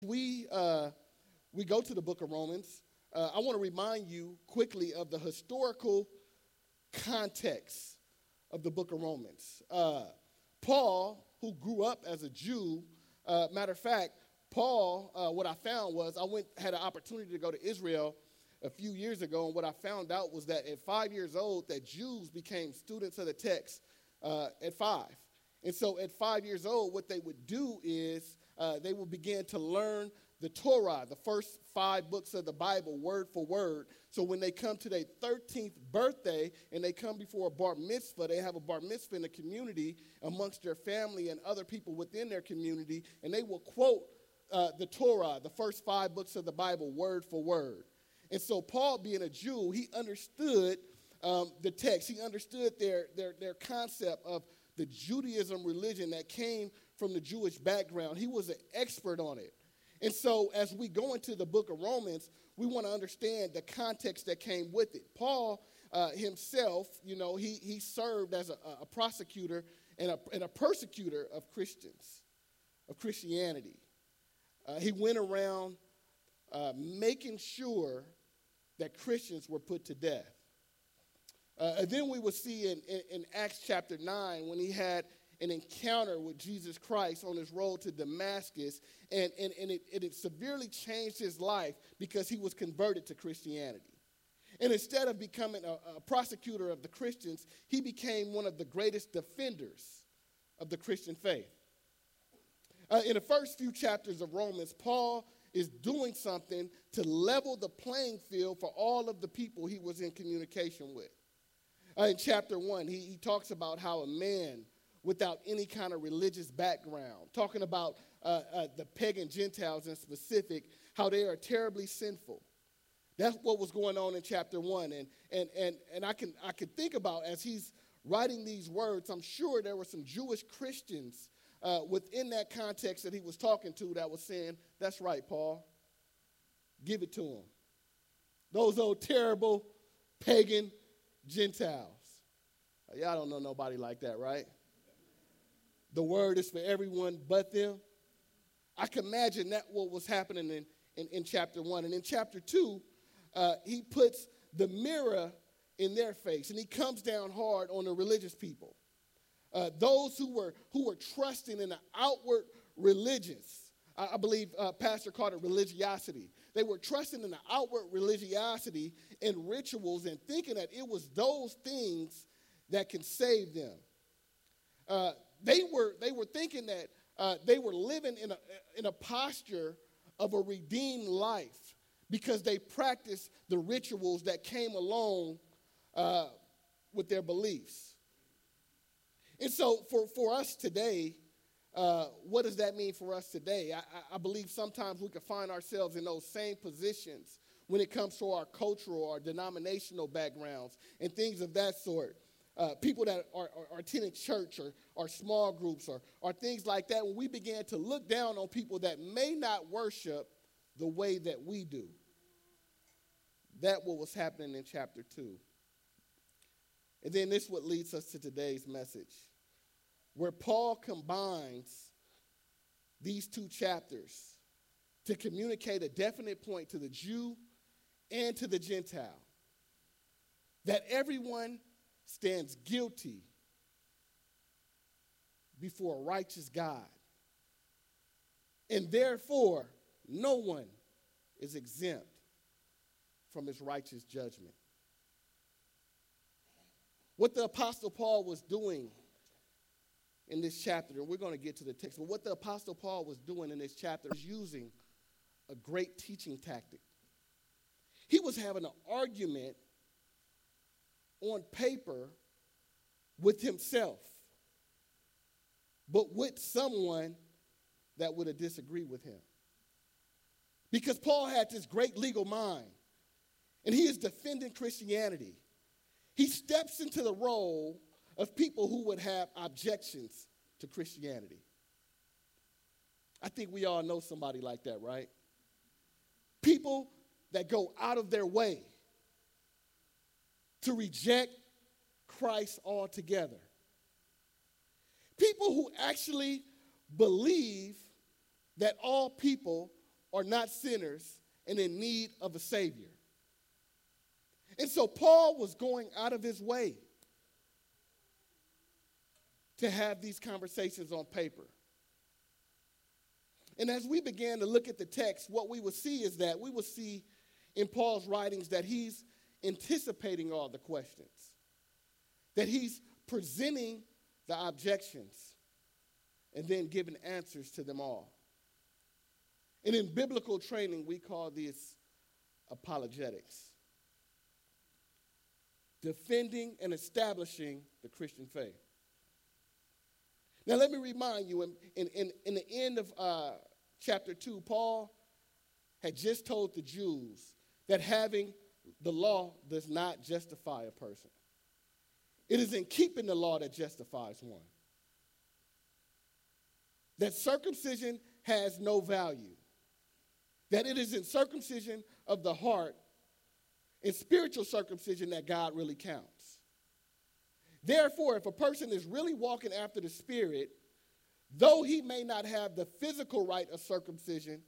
we uh, we go to the book of Romans, uh, I want to remind you quickly of the historical context of the book of Romans. Uh, Paul, who grew up as a Jew, uh, matter of fact, Paul, uh, what I found was I went had an opportunity to go to Israel a few years ago, and what I found out was that at five years old, that Jews became students of the text uh, at five. And so at five years old, what they would do is uh, they will begin to learn the Torah, the first five books of the Bible, word for word. So when they come to their 13th birthday and they come before a bar mitzvah, they have a bar mitzvah in the community amongst their family and other people within their community, and they will quote uh, the Torah, the first five books of the Bible, word for word. And so Paul, being a Jew, he understood um, the text. He understood their, their, their concept of the Judaism religion that came from the Jewish background. He was an expert on it. And so, as we go into the book of Romans, we want to understand the context that came with it. Paul uh, himself, you know, he, he served as a, a prosecutor and a, and a persecutor of Christians, of Christianity. Uh, he went around uh, making sure that Christians were put to death. Uh, and then we will see in, in, in, Acts chapter 9 when he had an encounter with Jesus Christ on his road to Damascus, and, and, and it, it severely changed his life because he was converted to Christianity. And instead of becoming a, a prosecutor of the Christians, he became one of the greatest defenders of the Christian faith. Uh, in the first few chapters of Romans, Paul is doing something to level the playing field for all of the people he was in communication with. Uh, in chapter one, he, he talks about how a man without any kind of religious background, talking about uh, uh, the pagan Gentiles in specific, how they are terribly sinful. That's what was going on in chapter one. And, and, and, and I, can, I can think about as he's writing these words, I'm sure there were some Jewish Christians uh, within that context that he was talking to that was saying, That's right, Paul. Give it to him. Those old terrible pagan Gentiles. Y'all don't know nobody like that, right? The word is for everyone but them. I can imagine that what was happening in, in, in chapter one. And in chapter two, uh, he puts the mirror in their face and he comes down hard on the religious people. Uh, those who were, who were trusting in the outward religions. I, I believe uh, Pastor called it religiosity. They were trusting in the outward religiosity and rituals and thinking that it was those things that can save them. They, were, they were thinking that uh, they were living in a, in a posture of a redeemed life because they practiced the rituals that came along uh, with their beliefs. And so, for, for us today, uh, what does that mean for us today? I, I, believe sometimes we can find ourselves in those same positions when it comes to our cultural or denominational backgrounds and things of that sort. Uh, people that are, are, are, attending church or, or small groups or, or things like that, when we began to look down on people that may not worship the way that we do. That what was happening in chapter 2. And then this what leads us to today's message where Paul combines these two chapters to communicate a definite point to the Jew and to the Gentile that everyone stands guilty before a righteous God. And therefore, no one is exempt from his righteous judgment. What the Apostle Paul was doing in this chapter, and we're going to get to the text, but what the Apostle Paul was doing in this chapter is using a great teaching tactic. He was having an argument on paper with himself, but with someone that would have disagreed with him. Because Paul had this great legal mind, and he is defending Christianity. He steps into the role of people who would have objections to Christianity. I think we all know somebody like that, right? People that go out of their way to reject Christ altogether. People who actually believe that all people are not sinners and in need of a Savior. And so Paul was going out of his way to have these conversations on paper. And as we began to look at the text, what we would see is that we would see in Paul's writings that he's anticipating all the questions, that he's presenting the objections, and then giving answers to them all. And in biblical training, we call this apologetics defending and establishing the Christian faith. Now, let me remind you, in, in, in the end of uh, chapter 2, Paul had just told the Jews that having the law does not justify a person. It is in keeping the law that justifies one. That circumcision has no value. That it is in circumcision of the heart in spiritual circumcision that God really counts. Therefore, if a person is really walking after the Spirit, though he may not have the physical right of circumcision,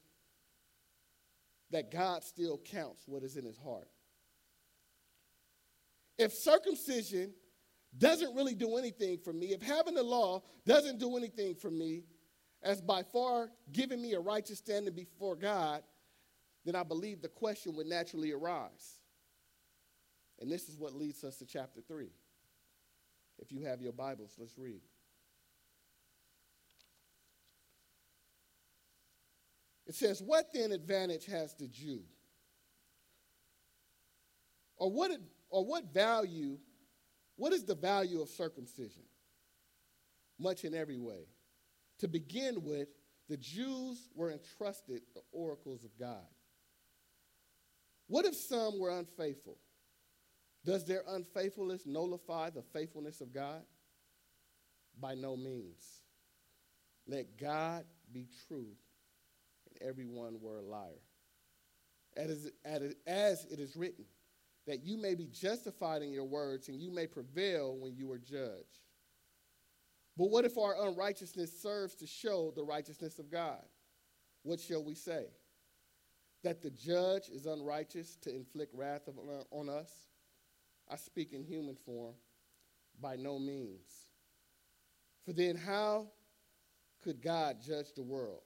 that God still counts what is in his heart. If circumcision doesn't really do anything for me, if having the law doesn't do anything for me, as by far giving me a righteous standing before God, then I believe the question would naturally arise. And this is what leads us to chapter 3. If you have your Bibles, let's read. It says, What then advantage has the Jew? Or what, or what value, what is the value of circumcision? Much in every way. To begin with, the Jews were entrusted the oracles of God. What if some were unfaithful? Does their unfaithfulness nullify the faithfulness of God? By no means. Let God be true and everyone were a liar. As, as it is written, that you may be justified in your words and you may prevail when you are judged. But what if our unrighteousness serves to show the righteousness of God? What shall we say? That the judge is unrighteous to inflict wrath uh, on us? I speak in human form. By no means. For then, how could God judge the world?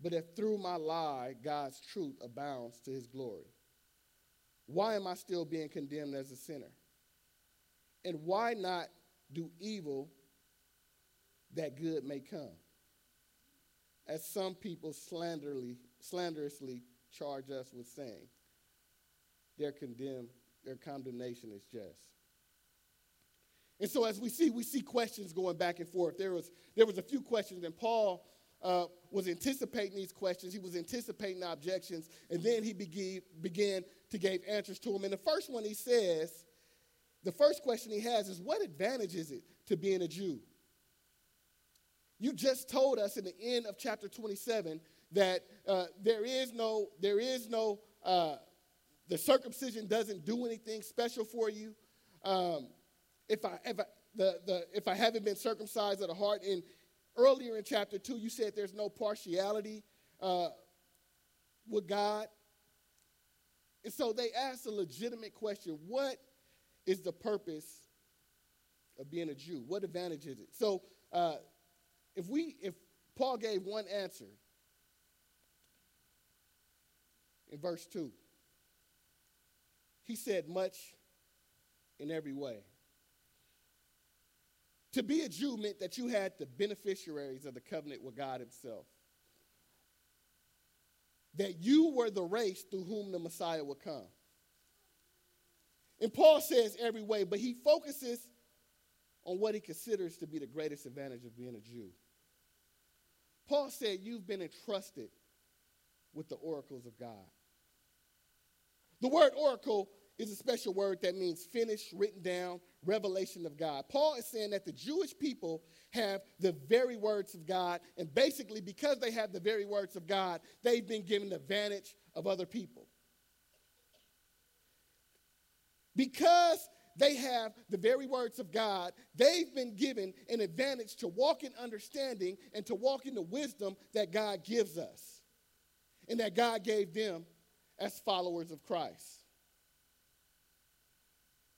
But if through my lie God's truth abounds to his glory, why am I still being condemned as a sinner? And why not do evil that good may come? As some people slanderously, slanderously charge us with saying, their, condemn, their condemnation is just. And so as we see, we see questions going back and forth. There was, there was a few questions, and Paul uh, was anticipating these questions. He was anticipating the objections, and then he began, began to give answers to them. And the first one he says, the first question he has is, What advantage is it to being a Jew? You just told us in the end of chapter 27 that uh, there is no, there is no, uh, the circumcision doesn't do anything special for you. Um, if I, if I, the, the, if I haven't been circumcised at the heart, and earlier in chapter 2, you said there's no partiality uh, with God. And so they asked a legitimate question What is the purpose of being a Jew? What advantage is it? So uh, if we, if Paul gave one answer in verse 2, he said, much in every way. To be a Jew meant that you had the beneficiaries of the covenant with God Himself. That you were the race through whom the Messiah would come. And Paul says every way, but he focuses on what he considers to be the greatest advantage of being a Jew. Paul said, You've been entrusted with the oracles of God. The word oracle is a special word that means finished, written down, revelation of God. Paul is saying that the Jewish people have the very words of God, and basically, because they have the very words of God, they've been given the advantage of other people. Because they have the very words of God, they've been given an advantage to walk in understanding and to walk in the wisdom that God gives us. and that God gave them as followers of Christ.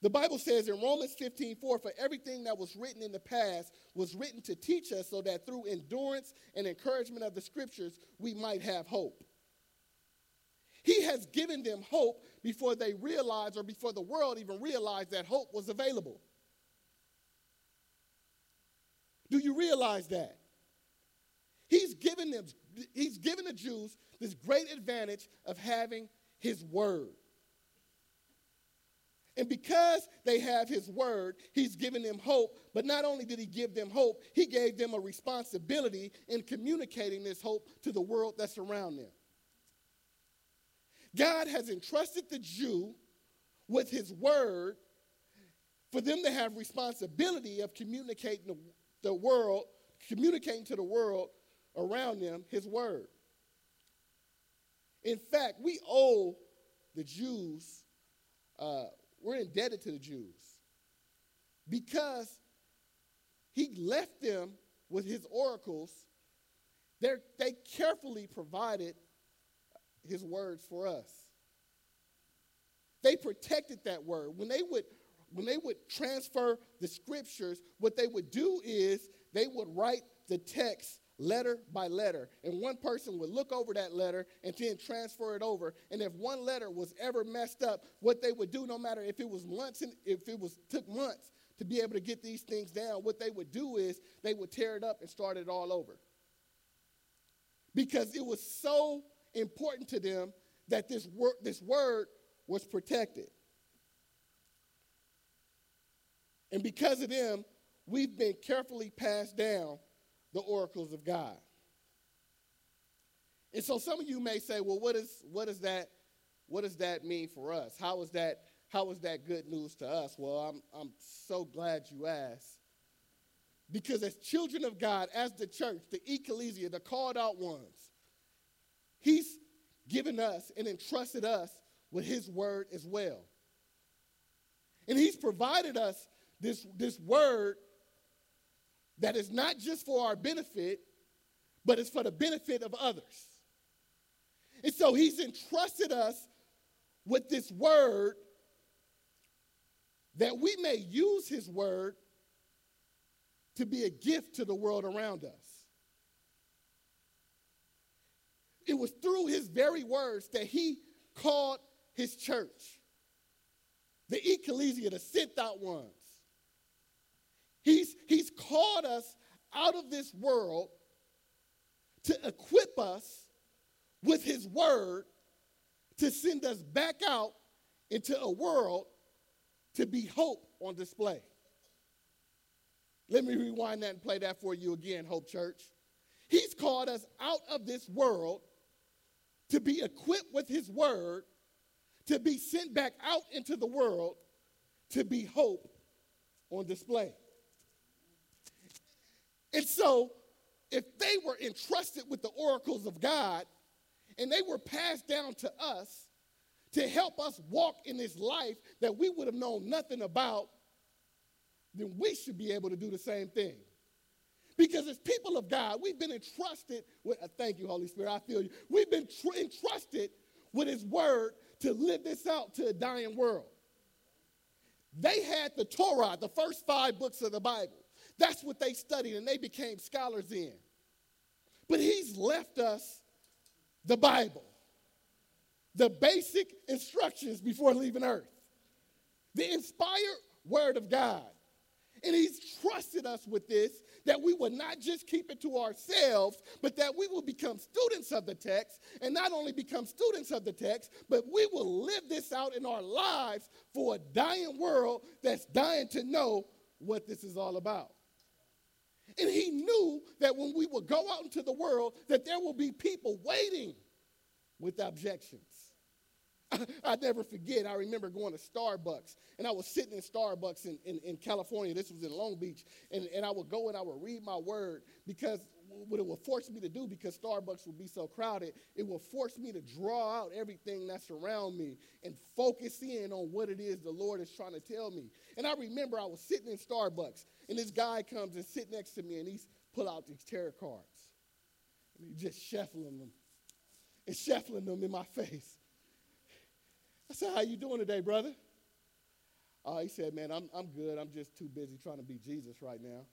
The Bible says in Romans 15, 4, for everything that was written in the past was written to teach us so that through endurance and encouragement of the scriptures, we might have hope. He has given them hope before they realized or before the world even realized that hope was available. Do you realize that? He's given them, he's given the Jews this great advantage of having his word. And because they have his word, he's given them hope. But not only did he give them hope, he gave them a responsibility in communicating this hope to the world that's around them. God has entrusted the Jew with his word for them to have responsibility of communicating the, the world, communicating to the world around them his word. In fact, we owe the Jews uh, we're indebted to the Jews because he left them with his oracles. They're, they carefully provided his words for us. They protected that word. When they would when they would transfer the scriptures, what they would do is they would write the text letter by letter. And one person would look over that letter and then transfer it over. And if one letter was ever messed up, what they would do, no matter if it was months and if it was took months to be able to get these things down, what they would do is they would tear it up and start it all over. Because it was so important to them that this word, this word was protected. And because of them, we've been carefully passed down the oracles of God. And so some of you may say, well, what, is, what, is that, what does that mean for us? How is that, how is that good news to us? Well, I'm, I'm so glad you asked. Because as children of God, as the church, the ecclesia, the called out ones, He's given us and entrusted us with His word as well. And He's provided us this, this word that is not just for our benefit, but it's for the benefit of others. And so he's entrusted us with this word that we may use his word to be a gift to the world around us. It was through his very words that he called his church, the ecclesia, the sent out ones. He's, he's called us out of this world to equip us with his word to send us back out into a world to be hope on display. Let me rewind that and play that for you again, Hope Church. He's called us out of this world to be equipped with his word, to be sent back out into the world to be hope on display. And so, if they were entrusted with the oracles of God and they were passed down to us to help us walk in this life that we would have known nothing about, then we should be able to do the same thing. Because as people of God, we've been entrusted with, uh, thank you, Holy Spirit, I feel you. We've been tr- entrusted with His Word to live this out to a dying world. They had the Torah, the first five books of the Bible. That's what they studied and they became scholars in. But he's left us the Bible, the basic instructions before leaving earth, the inspired word of God. And he's trusted us with this that we will not just keep it to ourselves, but that we will become students of the text. And not only become students of the text, but we will live this out in our lives for a dying world that's dying to know what this is all about. And he knew that when we would go out into the world, that there will be people waiting with objections. I, never forget, I remember going to Starbucks, and I was sitting in Starbucks in, in, in California. This was in Long Beach. And, and I would go and I would read my word because what it will force me to do, because Starbucks will be so crowded, it will force me to draw out everything that's around me and focus in on what it is the Lord is trying to tell me. And I remember I was sitting in Starbucks, and this guy comes and sit next to me, and he's pull out these tarot cards. And he's just shuffling them. and shuffling them in my face. I said, How you doing today, brother? Uh, he said, Man, I'm, I'm good. I'm just too busy trying to be Jesus right now.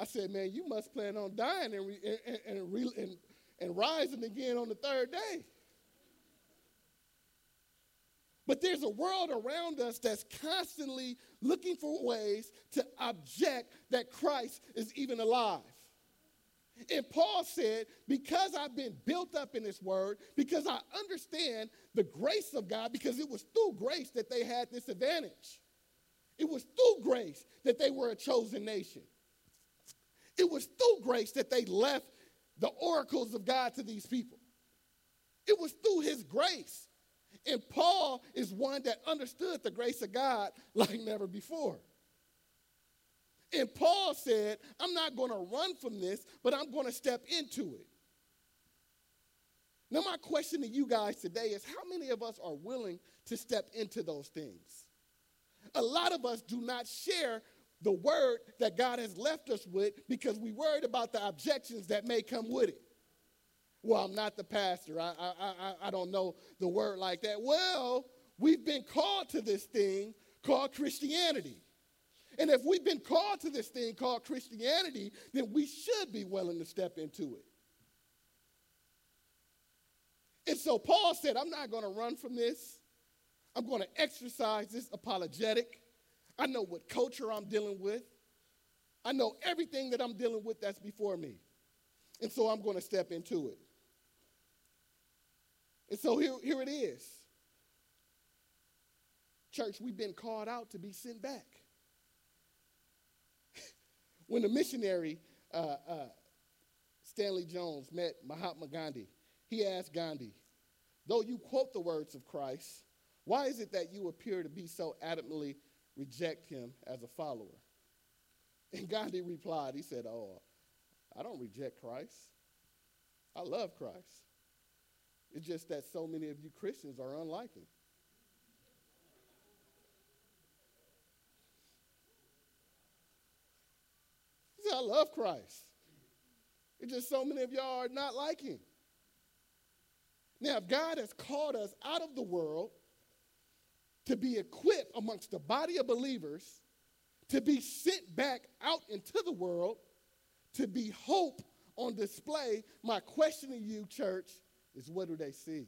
I said, Man, you must plan on dying and, and, and, and, and rising again on the third day. But there's a world around us that's constantly looking for ways to object that Christ is even alive. And Paul said, Because I've been built up in this word, because I understand the grace of God, because it was through grace that they had this advantage. It was through grace that they were a chosen nation. It was through grace that they left the oracles of God to these people. It was through his grace. And Paul is one that understood the grace of God like never before. And Paul said, I'm not going to run from this, but I'm going to step into it. Now, my question to you guys today is how many of us are willing to step into those things? A lot of us do not share the word that God has left us with because we worried about the objections that may come with it. Well, I'm not the pastor. I, I, I, I don't know the word like that. Well, we've been called to this thing called Christianity. And if we've been called to this thing called Christianity, then we should be willing to step into it. And so Paul said, I'm not going to run from this. I'm going to exercise this apologetic. I know what culture I'm dealing with. I know everything that I'm dealing with that's before me. And so I'm going to step into it. And so here, here it is. Church, we've been called out to be sent back. when the missionary uh, uh, Stanley Jones met Mahatma Gandhi, he asked Gandhi, though you quote the words of Christ, why is it that you appear to be so adamantly reject him as a follower? And Gandhi replied, he said, Oh, I don't reject Christ. I love Christ. It's just that so many of you Christians are unlike him. He said, I love Christ. It's just so many of y'all are not like him. Now, if God has called us out of the world to be equipped amongst the body of believers, to be sent back out into the world, to be hope on display, my question to you, church, is what do they see?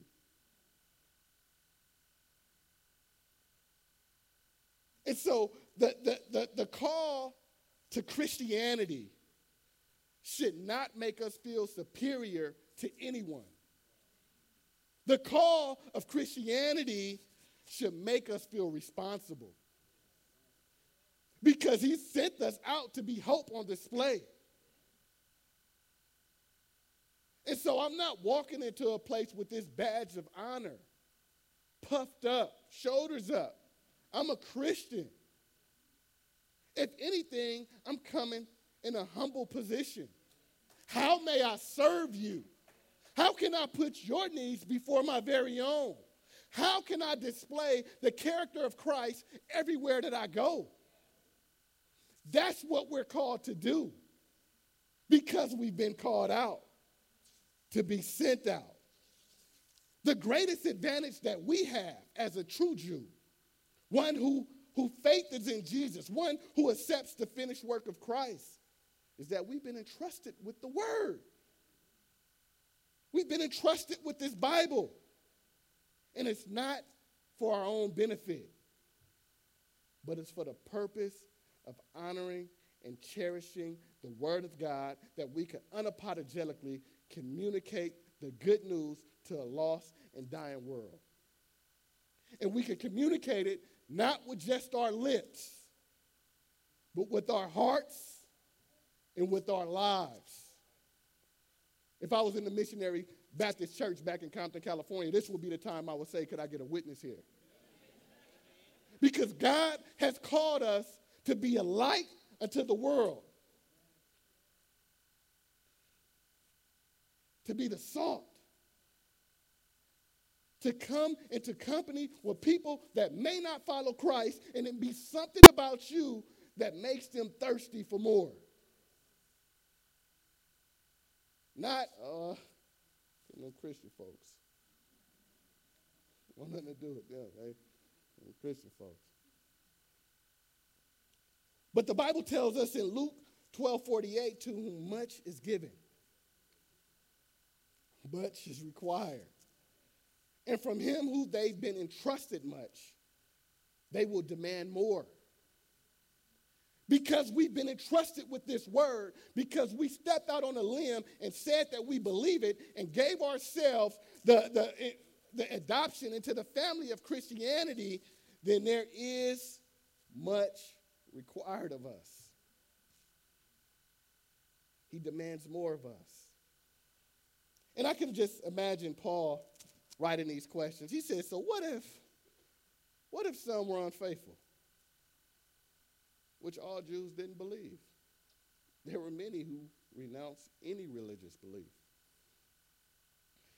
And so the, the, the, the call to Christianity should not make us feel superior to anyone. The call of Christianity should make us feel responsible because he sent us out to be hope on display. And so I'm not walking into a place with this badge of honor, puffed up, shoulders up. I'm a Christian. If anything, I'm coming in a humble position. How may I serve you? How can I put your needs before my very own? How can I display the character of Christ everywhere that I go? That's what we're called to do because we've been called out to be sent out. The greatest advantage that we have as a true Jew, one who, who faith is in Jesus, one who accepts the finished work of Christ, is that we've been entrusted with the Word. We've been entrusted with this Bible. And it's not for our own benefit, but it's for the purpose of honoring and cherishing the Word of God that we can unapologetically communicate the good news to a lost and dying world. And we can communicate it not with just our lips, but with our hearts and with our lives. If I was in the missionary Baptist church back in Compton, California, this would be the time I would say, Could I get a witness here? Because God has called us to be a light unto the world. to be the salt, to come into company with people that may not follow Christ, and it be something about you that makes them thirsty for more. Not, uh, them Christian folks. Want nothing to do with them? Them Christian folks. But the Bible tells us in Luke 12 48, to whom much is given, much is required. And from him who they've been entrusted much, they will demand more. Because we've been entrusted with this word, because we stepped out on a limb and said that we believe it and gave ourselves the, the, eh, the adoption into the family of Christianity, then there is much required of us. He demands more of us. And I can just imagine Paul writing these questions. He says, So what if, what if some were unfaithful? Which all Jews didn't believe. There were many who renounced any religious belief.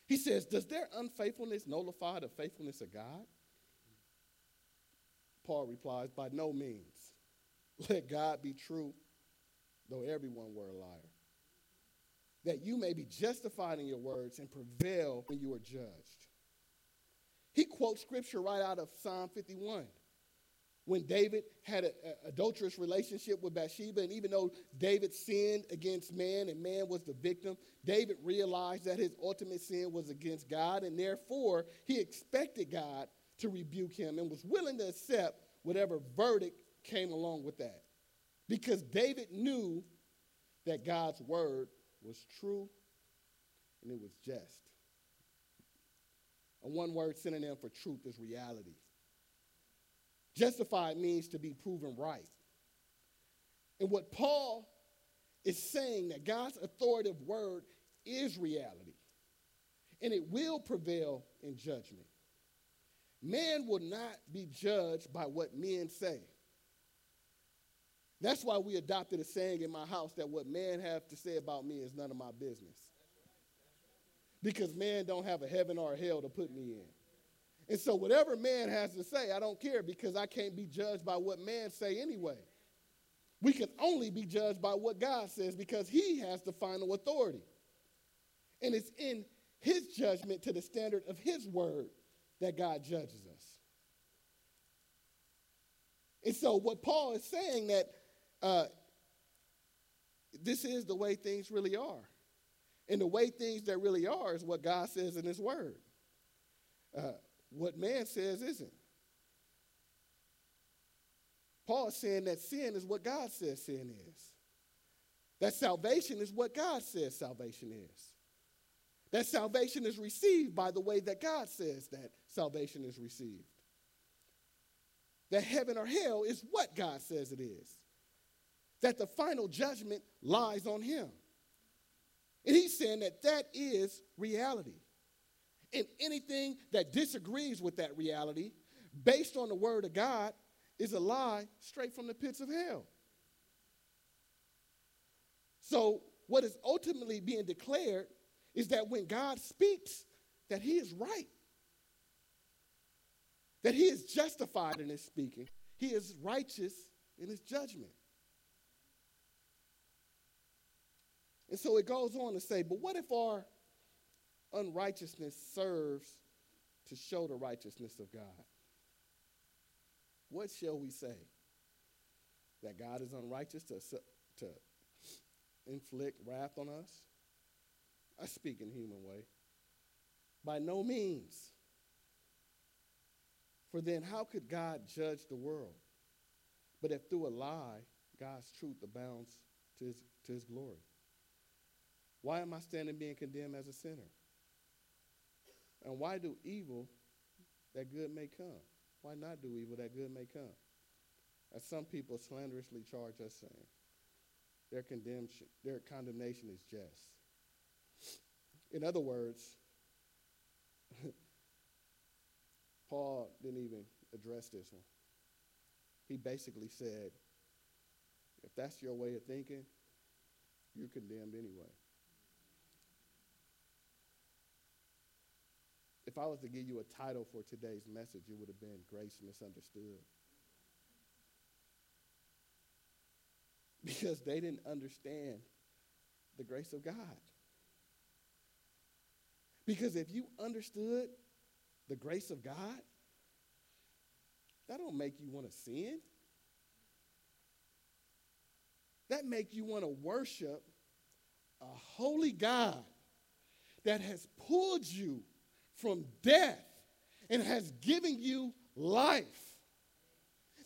He says, Does their unfaithfulness nullify the faithfulness of God? Paul replies, By no means. Let God be true, though everyone were a liar. That you may be justified in your words and prevail when you are judged. He quotes scripture right out of Psalm 51 when David had an adulterous relationship with Bathsheba, and even though David sinned against man and man was the victim, David realized that his ultimate sin was against God, and therefore he expected God to rebuke him and was willing to accept whatever verdict came along with that. Because David knew that God's word was true and it was just. A one word synonym for truth is reality. Justified means to be proven right. And what Paul is saying that God's authoritative word is reality, and it will prevail in judgment. Man will not be judged by what men say. That's why we adopted a saying in my house that what man have to say about me is none of my business. Because man don't have a heaven or a hell to put me in. And so whatever man has to say, I don't care because I can't be judged by what man say anyway. We can only be judged by what God says because he has the final authority. And it's in his judgment to the standard of his word that God judges us. And so what Paul is saying that uh, this is the way things really are. And the way things that really are is what God says in his word. Uh, what man says isn't. Paul is saying that sin is what God says sin is. That salvation is what God says salvation is. That salvation is received by the way that God says that salvation is received. That heaven or hell is what God says it is. That the final judgment lies on him. And he's saying that that is reality. And anything that disagrees with that reality, based on the word of God, is a lie straight from the pits of hell. So, what is ultimately being declared is that when God speaks, that he is right. That he is justified in his speaking. He is righteous in his judgment. And so it goes on to say, but what if our unrighteousness serves to show the righteousness of God. What shall we say? That God is unrighteous to, to inflict wrath on us? I speak in human way. By no means. For then, how could God judge the world? But if through a lie, God's truth abounds to his, to his glory. Why am I standing being condemned as a sinner? And why do evil that good may come? Why not do evil that good may come? As some people slanderously charge us saying, their, condemnation, their condemnation is just. In other words, Paul didn't even address this one. He basically said, if that's your way of thinking, you're condemned anyway. If I was to give you a title for today's message, it would have been Grace Misunderstood. Because they didn't understand the grace of God. Because if you understood the grace of God, that don't make you want to sin. That make you want to worship a holy God that has pulled you from death and has given you life.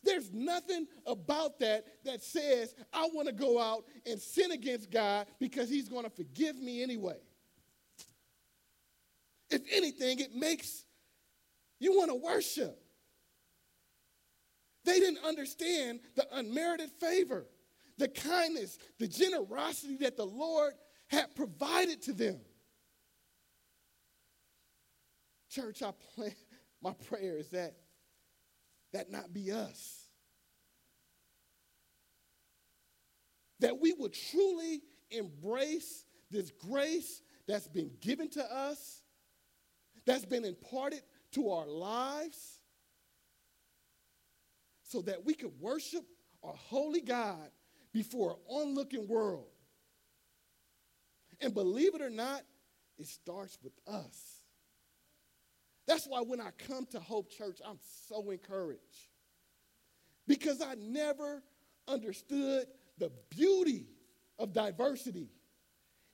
There's nothing about that that says, I want to go out and sin against God because he's going to forgive me anyway. If anything, it makes you want to worship. They didn't understand the unmerited favor, the kindness, the generosity that the Lord had provided to them. Church, I plan, my prayer is that that not be us. That we would truly embrace this grace that's been given to us, that's been imparted to our lives, so that we could worship our holy God before an onlooking world. And believe it or not, it starts with us. That's why when I come to Hope Church, I'm so encouraged. Because I never understood the beauty of diversity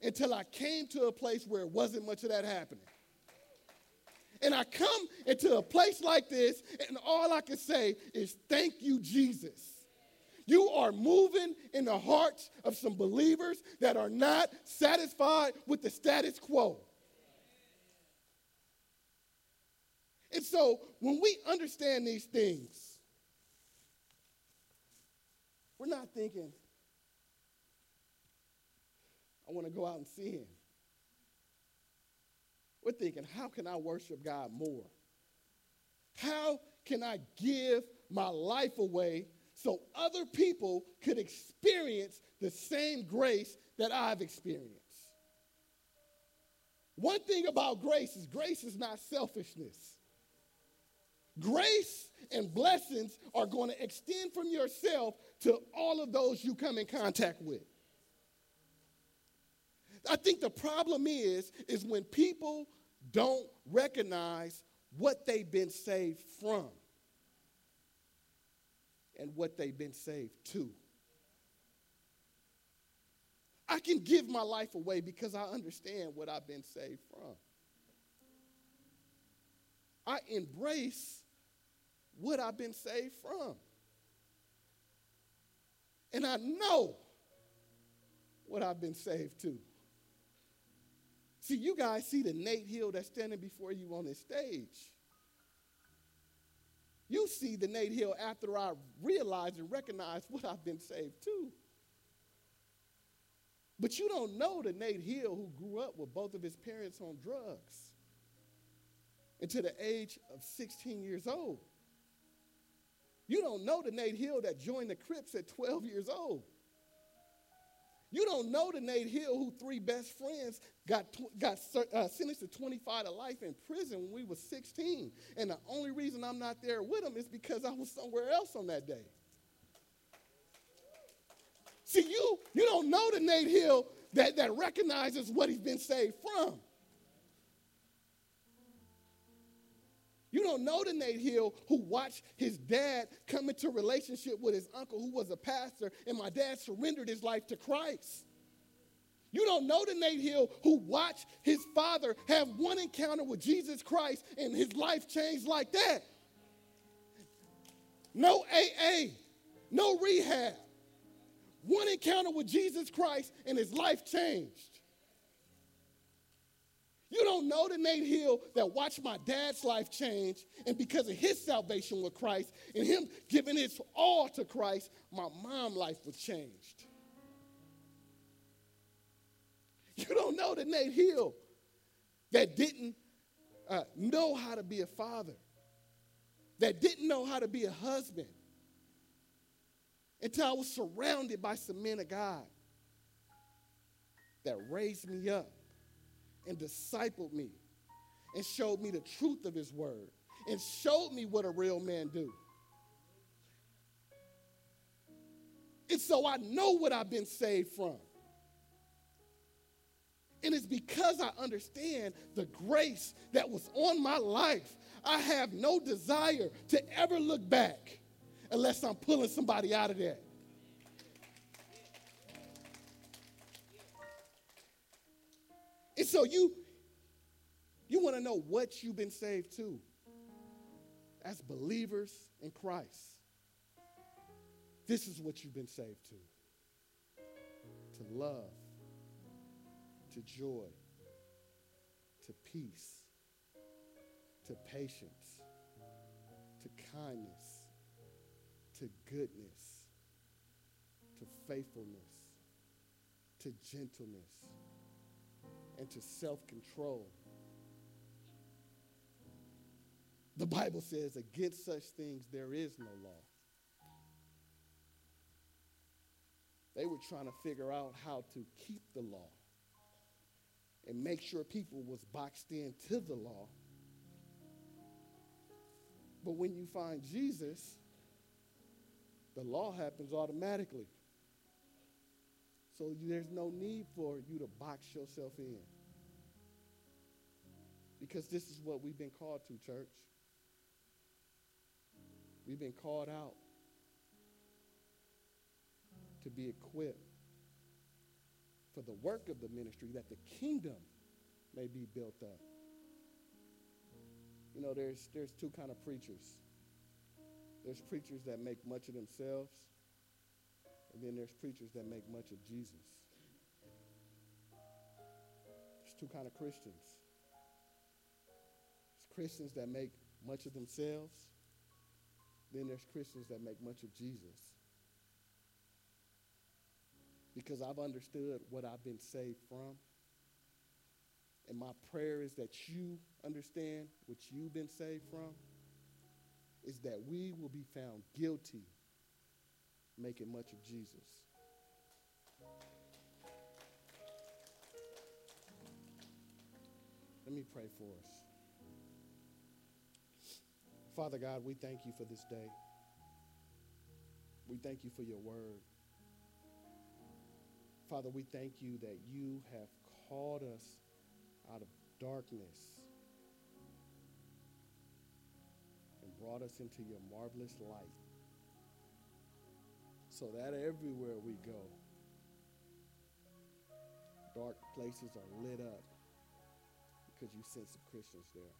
until I came to a place where it wasn't much of that happening. And I come into a place like this, and all I can say is, Thank you, Jesus. You are moving in the hearts of some believers that are not satisfied with the status quo. And so when we understand these things, we're not thinking, I want to go out and sin. We're thinking, how can I worship God more? How can I give my life away so other people could experience the same grace that I've experienced? One thing about grace is grace is not selfishness. Grace and blessings are going to extend from yourself to all of those you come in contact with. I think the problem is is when people don't recognize what they've been saved from and what they've been saved to. I can give my life away because I understand what I've been saved from. I embrace what I've been saved from. And I know what I've been saved to. See, you guys see the Nate Hill that's standing before you on this stage. You see the Nate Hill after I realize and recognize what I've been saved to. But you don't know the Nate Hill who grew up with both of his parents on drugs until the age of 16 years old. You don't know the Nate Hill that joined the Crips at 12 years old. You don't know the Nate Hill who three best friends got, got uh, sentenced to 25 to life in prison when we was 16. And the only reason I'm not there with them is because I was somewhere else on that day. See, you, you don't know the Nate Hill that, that recognizes what he's been saved from. You don't know the Nate Hill who watched his dad come into relationship with his uncle who was a pastor, and my dad surrendered his life to Christ. You don't know the Nate Hill who watched his father have one encounter with Jesus Christ and his life changed like that. No AA, no rehab. One encounter with Jesus Christ and his life changed. You don't know the Nate Hill that watched my dad's life change, and because of his salvation with Christ and him giving his all to Christ, my mom's life was changed. You don't know the Nate Hill that didn't uh, know how to be a father, that didn't know how to be a husband until I was surrounded by some men of God that raised me up and discipled me and showed me the truth of his word and showed me what a real man do. And so I know what I've been saved from. And it's because I understand the grace that was on my life. I have no desire to ever look back unless I'm pulling somebody out of that. And so you you want to know what you've been saved to as believers in Christ. This is what you've been saved to. To love, to joy, to peace, to patience, to kindness, to goodness, to faithfulness, to gentleness, and to self control. The Bible says, against such things there is no law. They were trying to figure out how to keep the law and make sure people was boxed into the law. But when you find Jesus, the law happens automatically. So there's no need for you to box yourself in. Because this is what we've been called to, church. We've been called out to be equipped for the work of the ministry that the kingdom may be built up. You know, there's, there's two kind of preachers. There's preachers that make much of themselves, and then there's preachers that make much of Jesus. There's two kind of Christians. There's Christians that make much of themselves, then there's Christians that make much of Jesus. Because I've understood what I've been saved from. And my prayer is that you understand what you've been saved from, is that we will be found guilty making much of Jesus. Let me pray for us. Father God, we thank you for this day. We thank you for your word. Father, we thank you that you have called us out of darkness and brought us into your marvelous light so that everywhere we go, dark places are lit up because you sent some Christians there.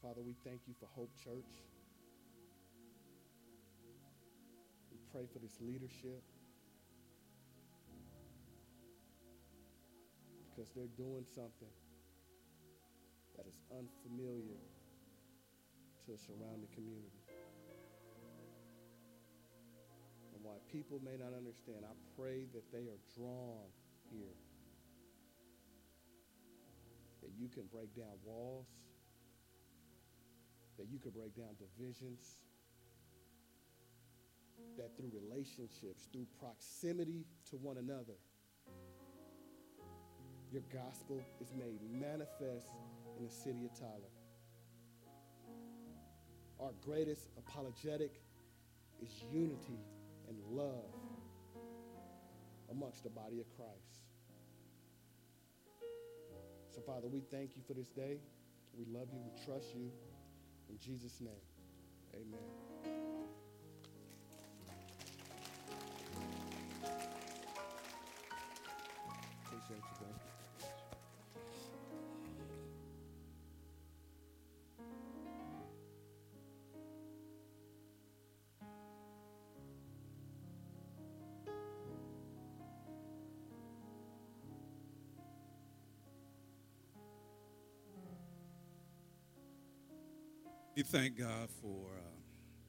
Father, we thank you for Hope Church. We pray for this leadership because they're doing something that is unfamiliar to a surrounding community. While people may not understand, I pray that they are drawn here. That you can break down walls that you could break down divisions, that through relationships, through proximity to one another, your gospel is made manifest in the city of Tyler. Our greatest apologetic is unity and love amongst the body of Christ. So, Father, we thank you for this day. We love you. We trust you. In Jesus' name, amen. We thank God for, uh,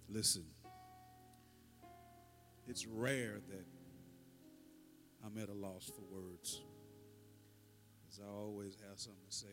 listen, it's rare that I'm at a loss for words, because I always have something to say.